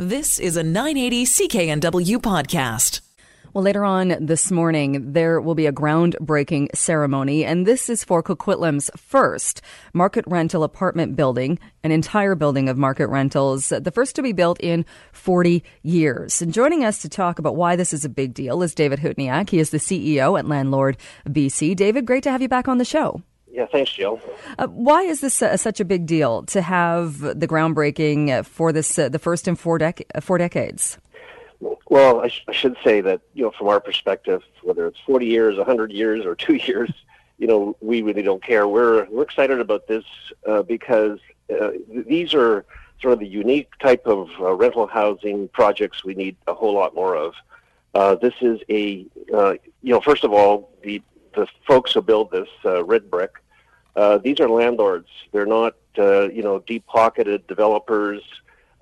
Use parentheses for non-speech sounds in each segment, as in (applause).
This is a 980 CKNW podcast. Well, later on this morning, there will be a groundbreaking ceremony, and this is for Coquitlam's first market rental apartment building, an entire building of market rentals, the first to be built in 40 years. And joining us to talk about why this is a big deal is David Hutniak. He is the CEO at Landlord BC. David, great to have you back on the show. Yeah, thanks, Jill. Uh, why is this uh, such a big deal to have the groundbreaking for this, uh, the first in four, dec- uh, four decades? Well, I, sh- I, should say that you know, from our perspective, whether it's forty years, hundred years, or two (laughs) years, you know, we really don't care. We're we're excited about this uh, because uh, these are sort of the unique type of rental housing projects we need a whole lot more of. this is a you know, first of all, the the folks who build this red brick uh, these are landlords. They're not, uh, you know, deep-pocketed developers.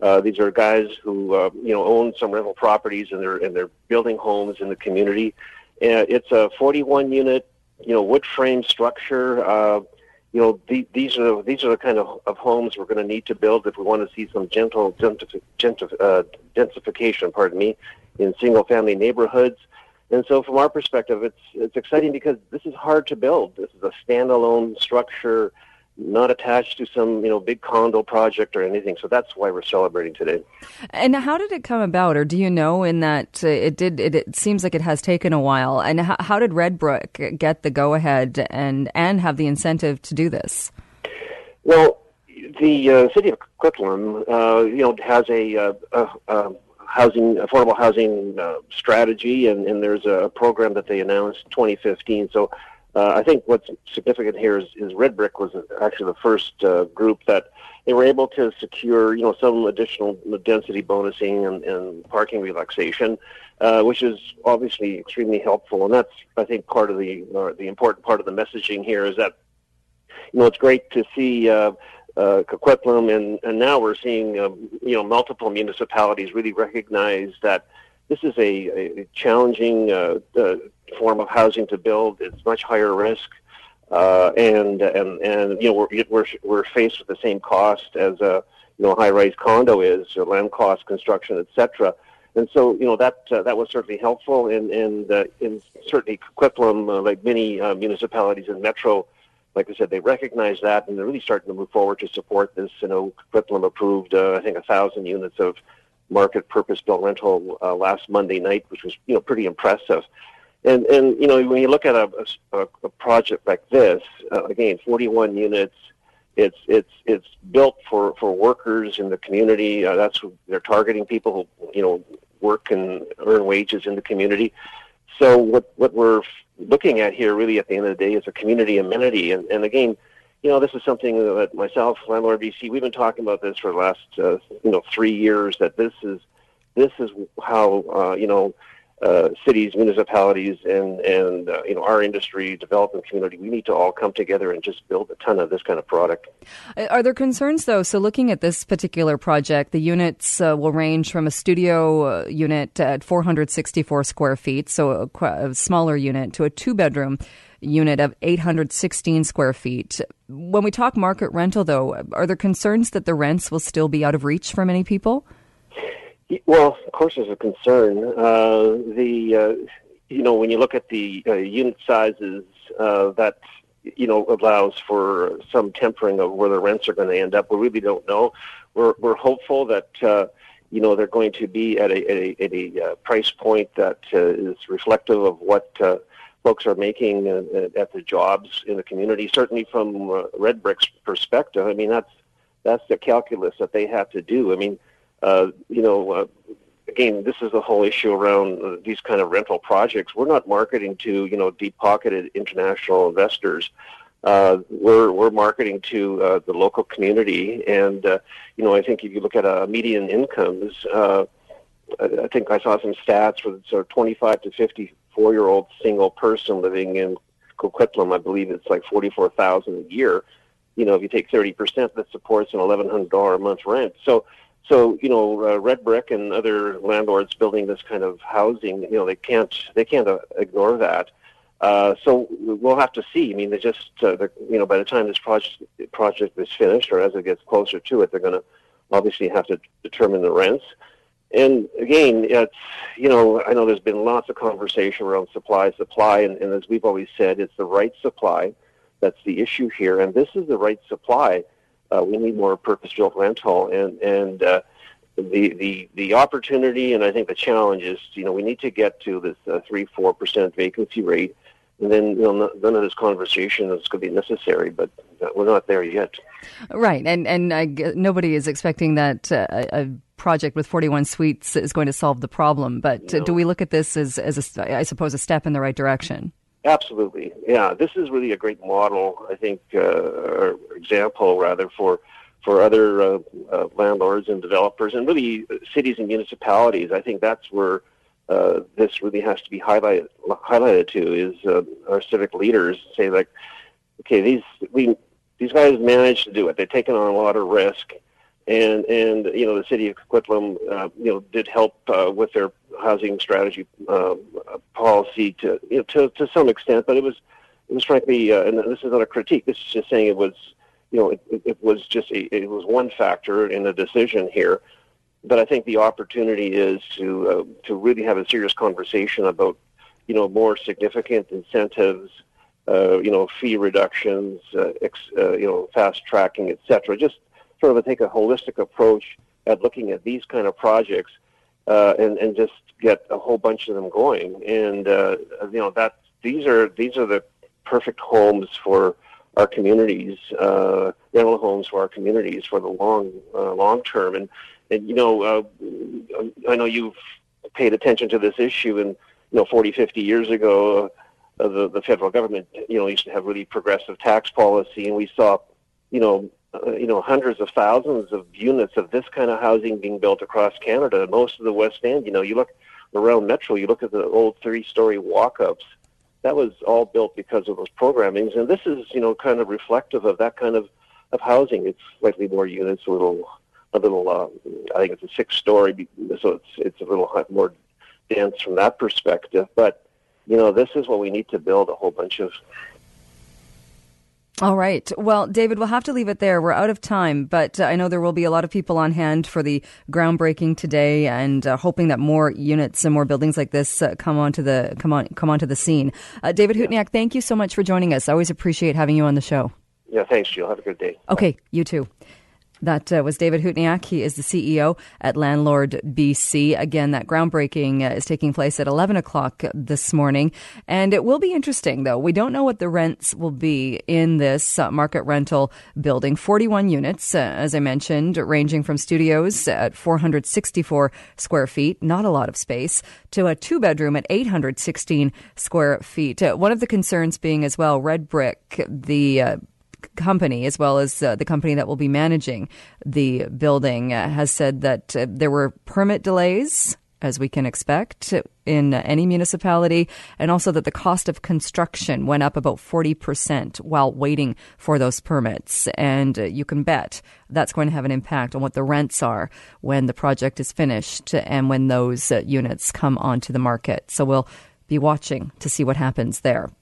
Uh, these are guys who, uh, you know, own some rental properties and they're and they're building homes in the community. Uh, it's a 41-unit, you know, wood frame structure. Uh, you know, the, these are these are the kind of, of homes we're going to need to build if we want to see some gentle gentrification. uh, densification, pardon me, in single-family neighborhoods. And so, from our perspective, it's it's exciting because this is hard to build. This is a standalone structure, not attached to some you know big condo project or anything. So that's why we're celebrating today. And how did it come about, or do you know? In that uh, it did, it, it, seems like it has taken a while. And how, how did Red Brick get the go ahead and and have the incentive to do this? Well, the uh, city of Coquitlam, uh, you know, has a, uh, housing, affordable housing uh, strategy, and, and there's a program that they announced 2015. So uh, I think what's significant here is, is Red Brick was actually the first uh, group that they were able to secure, you know, some additional density bonusing and, and parking relaxation, uh, which is obviously extremely helpful. And that's, I think, part of the the important part of the messaging here is that, you know, it's great to see uh, Coquitlam, and, and now we're seeing um, you know multiple municipalities really recognize that this is a, a challenging uh, uh, form of housing to build. It's much higher risk, uh, and and and you know we're we're we're faced with the same cost as a you know high-rise condo is, or land cost, construction, etc. And so, you know, that uh, that was certainly helpful, and and uh, in certainly Coquitlam, uh, like many uh, municipalities in Metro, like I said, they recognize that and they're really starting to move forward to support this. You know, Coquitlam approved, uh, I think, a thousand units of market purpose-built rental uh, last Monday night, which was you know pretty impressive. And and you know when you look at a, a, a project like this, uh, again, 41 units. It's it's it's built for, for workers in the community. Uh, that's they're targeting people who you know work and earn wages in the community. So what what we're looking at here, really, at the end of the day, is a community amenity. And, and again, you know, this is something that myself, Landlord BC, we've been talking about this for the last, uh, you know, three years. That this is this is how uh, you know uh, cities, municipalities, and and uh, you know our industry, development community, we need to all come together and just build a ton of this kind of product. Uh, are there concerns though? So looking at this particular project, the units uh, will range from a studio uh, unit at 464 square feet, so a, a smaller unit, to a two-bedroom unit of 816 square feet. When we talk market rental, though, are there concerns that the rents will still be out of reach for many people? Well, of course, there's a concern. Uh, the uh, you know when you look at the uh, unit sizes, uh, that you know allows for some tempering of where the rents are going to end up. We really don't know. We're we're hopeful that you know they're going to be at a at a, at a price point that uh, is reflective of what. Uh, folks are making at the jobs in the community. Certainly, from Red Brick's perspective, I mean that's that's the calculus that they have to do. I mean, uh, you know, uh, again, this is the whole issue around uh, these kind of rental projects. We're not marketing to you know deep-pocketed international investors. Uh, we're we're marketing to uh, the local community, and uh, you know, I think if you look at uh, median incomes, uh, I think I saw some stats for sort of 25 to 54 year old single person living in Coquitlam. I believe it's like 44,000 a year. You know, if you take 30 percent, that supports an $1,100 a month rent. So so you know, uh, Red Brick and other landlords building this kind of housing, you know, they can't they can't uh, ignore that. Uh, so we'll have to see. I mean, they just uh, you know, by the time this project project is finished, or as it gets closer to it, they're going to obviously have to determine the rents. and again, it's you know I know there's been lots of conversation around supply, supply, and, and as we've always said, it's the right supply that's the issue here, and this is the right supply. Uh, we need more purpose-built rental, and and uh, the the the opportunity, and I think the challenge is you know we need to get to this uh, three four percent vacancy rate and then you know, none of this conversation is going to be necessary. But we're not there yet. Right, and and uh, nobody is expecting that uh, a project with 41 suites is going to solve the problem. But uh, no. do we look at this as as a, I suppose a step in the right direction? Absolutely, yeah. This is really a great model, I think, uh, or example rather for for other uh, uh, landlords and developers, and really cities and municipalities. I think that's where uh, this really has to be highlighted highlighted to is uh, our civic leaders say like, okay, these we these guys managed to do it. They've taken on a lot of risk, and and you know the city of Coquitlam, uh, you know, did help uh, with their housing strategy uh, policy to you know to to some extent, but it was it was frankly, uh, and this is not a critique. This is just saying it was you know it, it was just a, it was one factor in the decision here but I think the opportunity is to uh, to really have a serious conversation about you know more significant incentives, uh, you know fee reductions, ex, you know fast tracking, etc. Just sort of take a holistic approach at looking at these kind of projects uh, and and just get a whole bunch of them going. And uh, you know that these are these are the perfect homes for our communities, rental homes for our communities for the long long term and and you know, uh, I know you've paid attention to this issue, and you know, 40, 50 years ago, uh, the the federal government, you know, used to have really progressive tax policy, and we saw, you know, uh, you know, hundreds of thousands of units of this kind of housing being built across Canada. Most of the West End, you know, you look around Metro, you look at the old three-story walk-ups. That was all built because of those programmings, and this is, you know, kind of reflective of that kind of of housing. It's slightly more units, a little a little. Uh, I think it's a six-story, so it's it's a little more dense from that perspective. But you know, this is what we need to build a whole bunch of. All right. Well, David, we'll have to leave it there. We're out of time, but uh, I know there will be a lot of people on hand for the groundbreaking today, and uh, hoping that more units and more buildings like this uh, come onto the come on come onto the scene. Uh, David Hutniak, thank you so much for joining us. I always appreciate having you on the show. Yeah, thanks, Jill. Have a good day. Okay, Bye. you too. That uh, was David Hutniak. He is the CEO at Landlord BC. Again, that groundbreaking uh, is taking place at 11 o'clock this morning. And it will be interesting, though. We don't know what the rents will be in this uh, market rental building. 41 units, uh, as I mentioned, ranging from studios at 464 square feet, not a lot of space, to a two bedroom at 816 square feet. Uh, one of the concerns being as well, red brick, the uh, company, as well as uh, the company that will be managing the building, uh, has said that uh, there were permit delays, as we can expect in any municipality, and also that the cost of construction went up about 40% while waiting for those permits. And uh, you can bet that's going to have an impact on what the rents are when the project is finished and when those uh, units come onto the market. So we'll be watching to see what happens there.